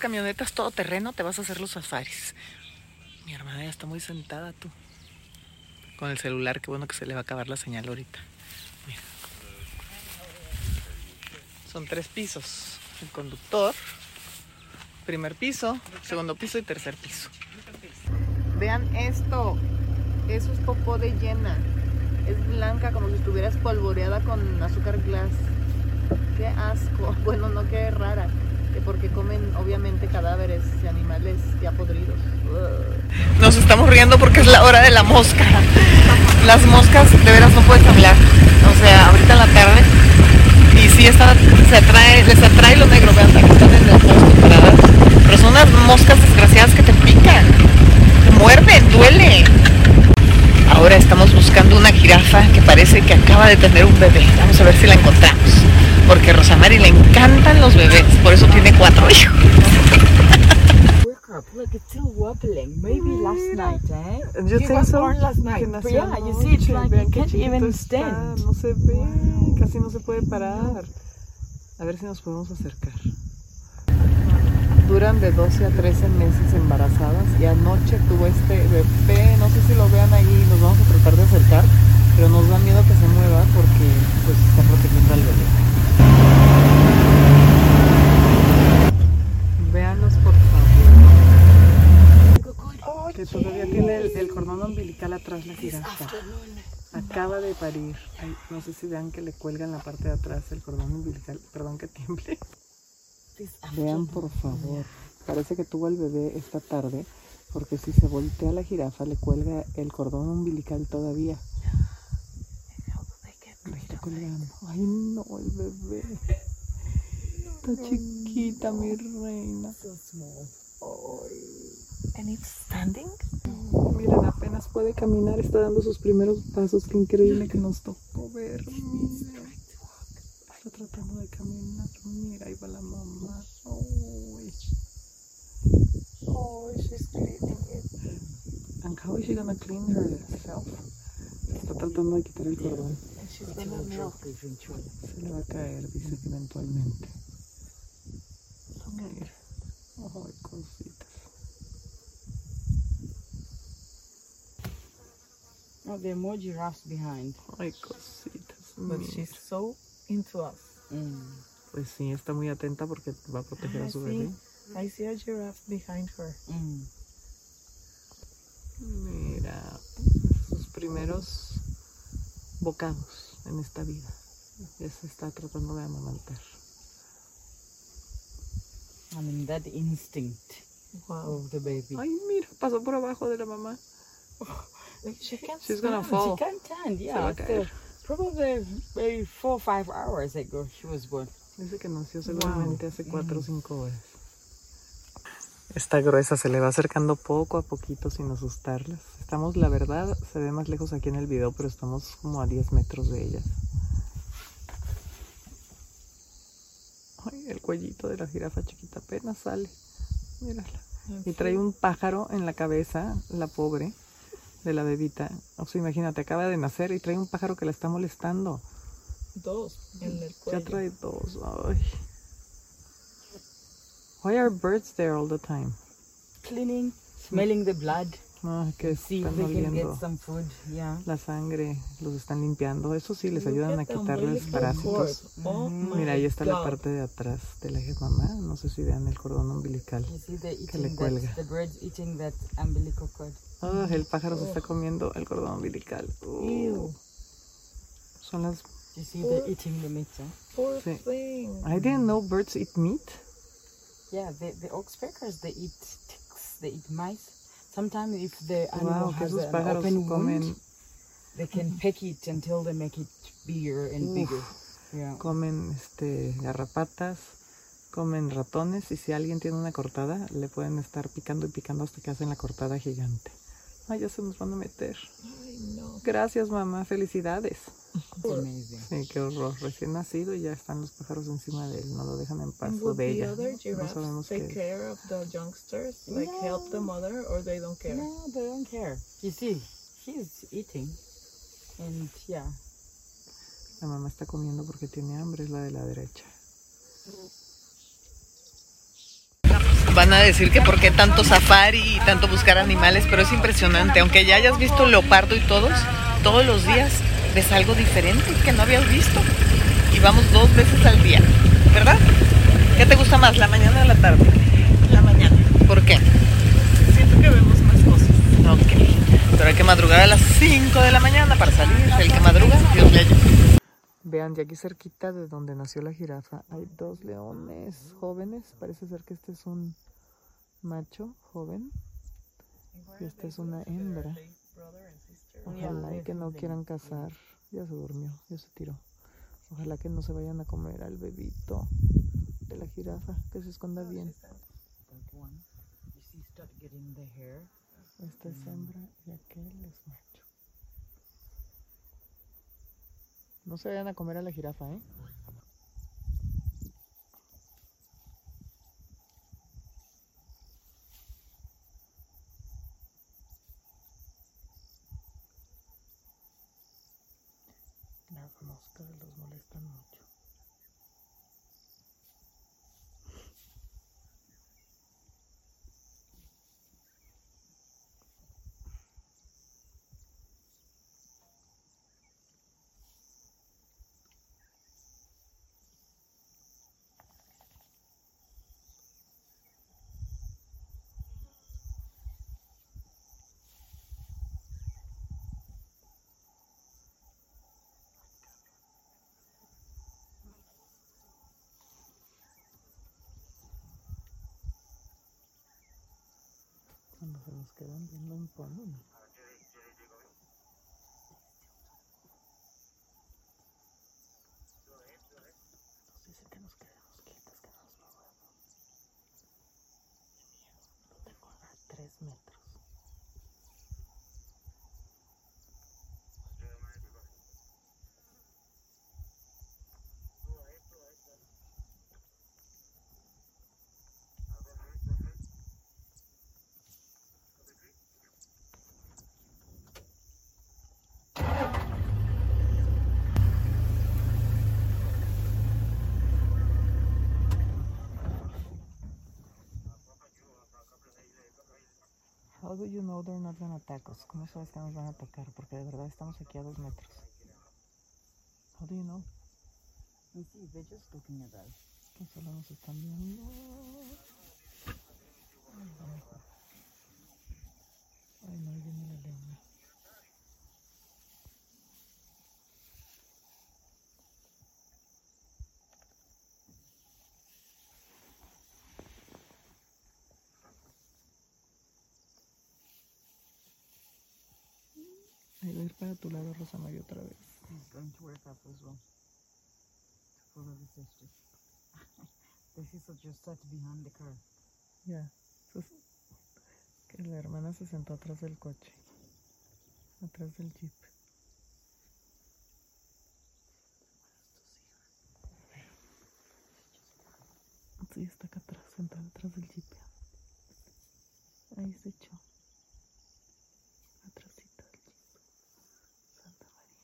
Camionetas todo terreno te vas a hacer los safaris. Mi hermana ya está muy sentada tú. Con el celular, qué bueno que se le va a acabar la señal ahorita. Son tres pisos. El conductor, primer piso, segundo piso y tercer piso. Vean esto. Eso es popó de llena. Es blanca como si estuviera espolvoreada con azúcar glass. Qué asco. Bueno, no qué rara. Que Porque comen obviamente cadáveres de animales ya podridos. Nos estamos riendo porque es la hora de la mosca. Las moscas de veras no puedes hablar. O sea, ahorita en la tarde. Y sí está, se atrae, les atrae lo negro, vean, aquí están en el bosque paradas. Pero son unas moscas desgraciadas que te pican. Te muerden, duele. Ahora estamos buscando una jirafa que parece que acaba de tener un bebé. Vamos a ver si la encontramos. Porque a Rosamari le encantan los bebés, por eso tiene cuatro hijos. Look, it's still wobbling. Maybe last night, eh? You think was so? born last night. Que But nació yeah, you see, it's anoche. like Vean he qué can't chiquito even está, stand. No se ve, casi no se puede parar. A ver si nos podemos acercar. Duran de 12 a 13 meses embarazadas y anoche tuvo este bebé, no sé si lo vean ahí, nos vamos a tratar de acercar, pero nos da miedo que se mueva porque pues está protegiendo al bebé. Véanlos por favor. Que todavía tiene el, cordón umbilical atrás la jirafa. Acaba de parir. No sé si vean que le cuelga en la parte de atrás el cordón umbilical. Perdón que tiemble. Vean por favor. Parece que tuvo el bebé esta tarde. Porque si se voltea la jirafa le cuelga el cordón umbilical todavía. Está colgando. Ay no, el bebé. Está chiquita mi reina. And standing. Miren, apenas puede caminar, está dando sus primeros pasos. Qué increíble que nos tocó ver. It. And how is she gonna clean herself? Está tratando de quitar el cordón. It will drop eventually. Se le va a caer, dice que eventualmente. Mira. Ay, cositas. Oh, there are more giraffes behind. Ay, cositas. But mira. she's so into us. Mm. Pues sí, está muy atenta porque va a proteger a I su see, bebé. I see a giraffe behind her. Mm. Mira, sus primeros bocados en esta vida. Ya se está tratando de amamantar. I mean, that instinct Wow. of the baby. Ay, mira, pasó por abajo de la mamá. She can't She's gonna Stand, fall. She can't stand, va yeah. a caer. So probably maybe four or five hours ago she was born. Dice que nació seguramente hace cuatro o cinco horas. Está gruesa, se le va acercando poco a poquito sin asustarlas. Estamos, la verdad, se ve más lejos aquí en el video, pero estamos como a 10 metros de ellas. Ay, el cuellito de la jirafa chiquita apenas sale. Mírala. Y trae un pájaro en la cabeza, la pobre, de la bebita. O sea, imagínate, acaba de nacer y trae un pájaro que la está molestando. Dos en el Ya cuello. trae dos. Ay. Why are birds there all the time? Cleaning, smelling the blood, Ay, que see if están they can get oliendo some food. Yeah. la sangre, los están limpiando. Eso sí, les ayudan a quitarles parásitos. Oh Mm, Mira, ahí está la God. parte de atrás de la mamá. No sé si vean el cordón umbilical. You see the Que le eating cuelga. that, the birds eating that umbilical cord. Ah, el pájaro se está comiendo el cordón umbilical. Uh, Ew. Son las. You see the eating the meat, huh? Poor Sí. thing. I didn't know birds eat meat. Yeah, the, the oxpeckers, they eat ticks, they eat mice. Sometimes if the animal Wow, has an open wound, they can peck it until they make it bigger and Uf. bigger. Yeah. comen este, garrapatas, comen ratones y si alguien tiene una cortada le pueden estar picando y picando hasta que hacen la cortada gigante. Ay, ya se nos van a meter. Ay, no. Gracias mamá, felicidades. Sí, qué horror. Recién nacido y ya están los pájaros encima de él, no lo dejan en paz o de ella. No sabemos qué take es. care of the youngsters? Like help the mother or they don't care? No, they don't care. You see, she's eating. And yeah, La mamá está comiendo porque tiene hambre, es la de la derecha. Van a decir que por qué tanto safari y tanto buscar animales, pero es impresionante. Aunque ya hayas visto leopardo y todos, todos los días ves algo diferente que no habías visto. Y vamos dos veces al día, ¿verdad? ¿Qué te gusta más, la mañana o la tarde? La mañana. ¿Por qué? Siento que vemos más cosas. Ok. Pero hay que madrugar a las 5 de la mañana para salir. El que madruga, Dios le ayude. Vean, ya aquí cerquita de donde nació la jirafa hay dos leones jóvenes. Parece ser que este es un macho joven y esta es una hembra. Ojalá y que no quieran cazar. Ya se durmió, ya se tiró. Ojalá que no se vayan a comer al bebito de la jirafa, que se esconda bien. Esta es hembra y aquel es macho. No se vayan a comer a la jirafa, ¿eh? Las moscas los molestan mucho. Cuando se nos quedan viendo imponen. Nos dicen que nos quedemos quietas, que no nos lo a tres metros. How do you know they're not gonna attack us? ¿Cómo sabes que nos van a atacar? Porque de verdad estamos aquí a dos metros. How do you know? You see, they're just looking at us. Que solo nos están viendo. Ay, no, mejor. Ay, no, ahí va a ir para tu lado, Rosa María, otra vez. He's going to work up as well. To follow the sister. the sister just sat behind the car. Ya. Sus- Que la hermana se sentó atrás del coche. Atrás del jeep. Sí, está acá atrás, sentada atrás del jeep. Ahí se echó. Atrásito del jeep. Santa María.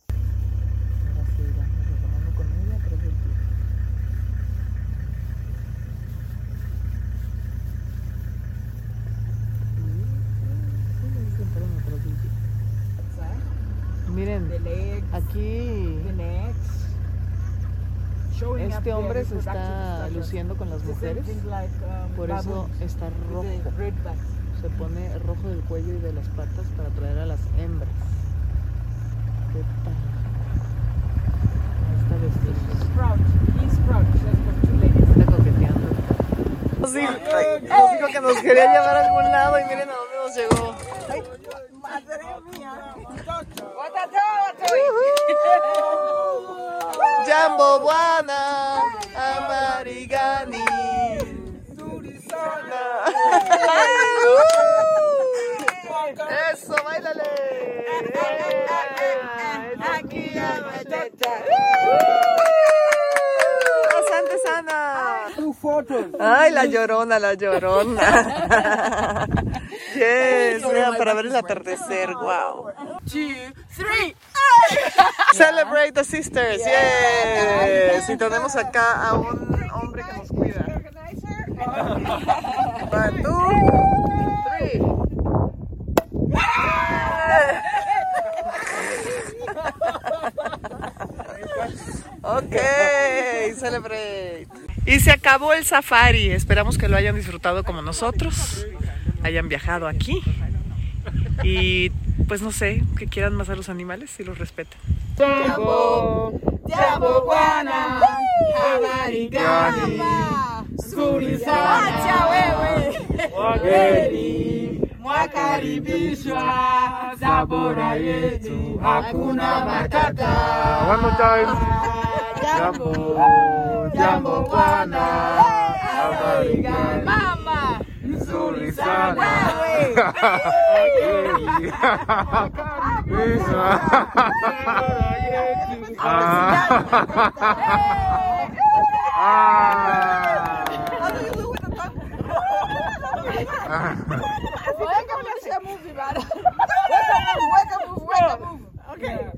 Ahora sí, vamos retomando con ella atrás del jeep. Sí, sentaron atrás del jeep. Miren, The legs. aquí este hombre se está luciendo con las mujeres, um, por eso está with the rojo. Se pone rojo del cuello y de las patas para atraer a las hembras. ¿Qué tal? Está vestido. Está coqueteando. Nos dijo, nos dijo que nos quería llevar a algún lado y miren a dónde nos llegó. Jambo Buana, Amarigani. Eso, bailale. Aquí a Photos. Ay, la llorona, la llorona. Yes, vean, para ver el atardecer, wow. Two, three. Celebrate the sisters, yes. Y tenemos acá a un hombre que nos cuida. One, two, three. Ok, celebrate. Y se acabó el safari. Esperamos que lo hayan disfrutado como nosotros. Hayan viajado aquí. Y pues no sé, que quieran más a los animales y los respeten. Mwakaribishwa, yetu hakuna matata. One more time. Jambo, jambo bwana, habari gani? Mama. Nzuri sana.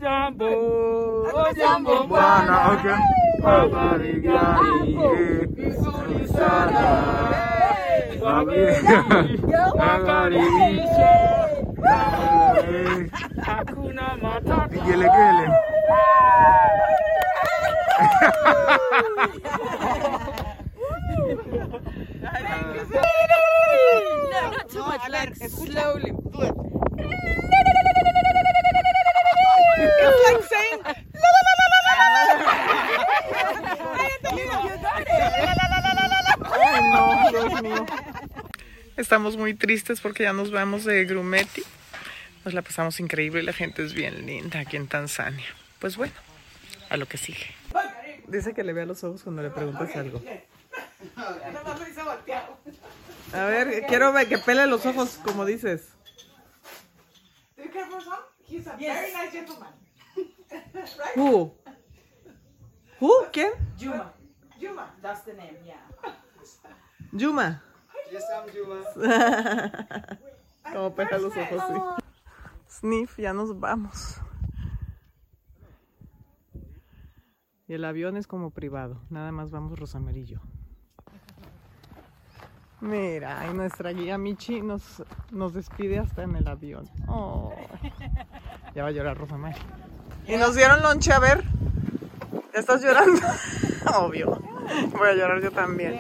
Jambo, jambo Bwana, okay. Habari gani? Nzuri sana. Wageni wakaribishwa, hakuna matata. Vigelegele. Not too much, like slowly. Estamos muy tristes porque ya nos vamos de Grumeti. Nos la pasamos increíble y la gente es bien linda aquí en Tanzania. Pues bueno, a lo que sigue. Dice que le vea los ojos cuando le preguntas algo. A ver, quiero ver que pele los ojos como dices. Who? Who? ¿Quién? Juma. Juma. That's the name, yeah. Yuma. I'm Juma. Como pega los ojos, sí. Sniff, ya nos vamos. Y el avión es como privado. Nada más vamos Rosamar y yo. Mira, y nuestra guía Michi nos, nos despide hasta en el avión. Oh. Ya va a llorar Rosamar. Y nos dieron lonche, a ver. ¿Ya estás llorando? Obvio. Voy a llorar yo también.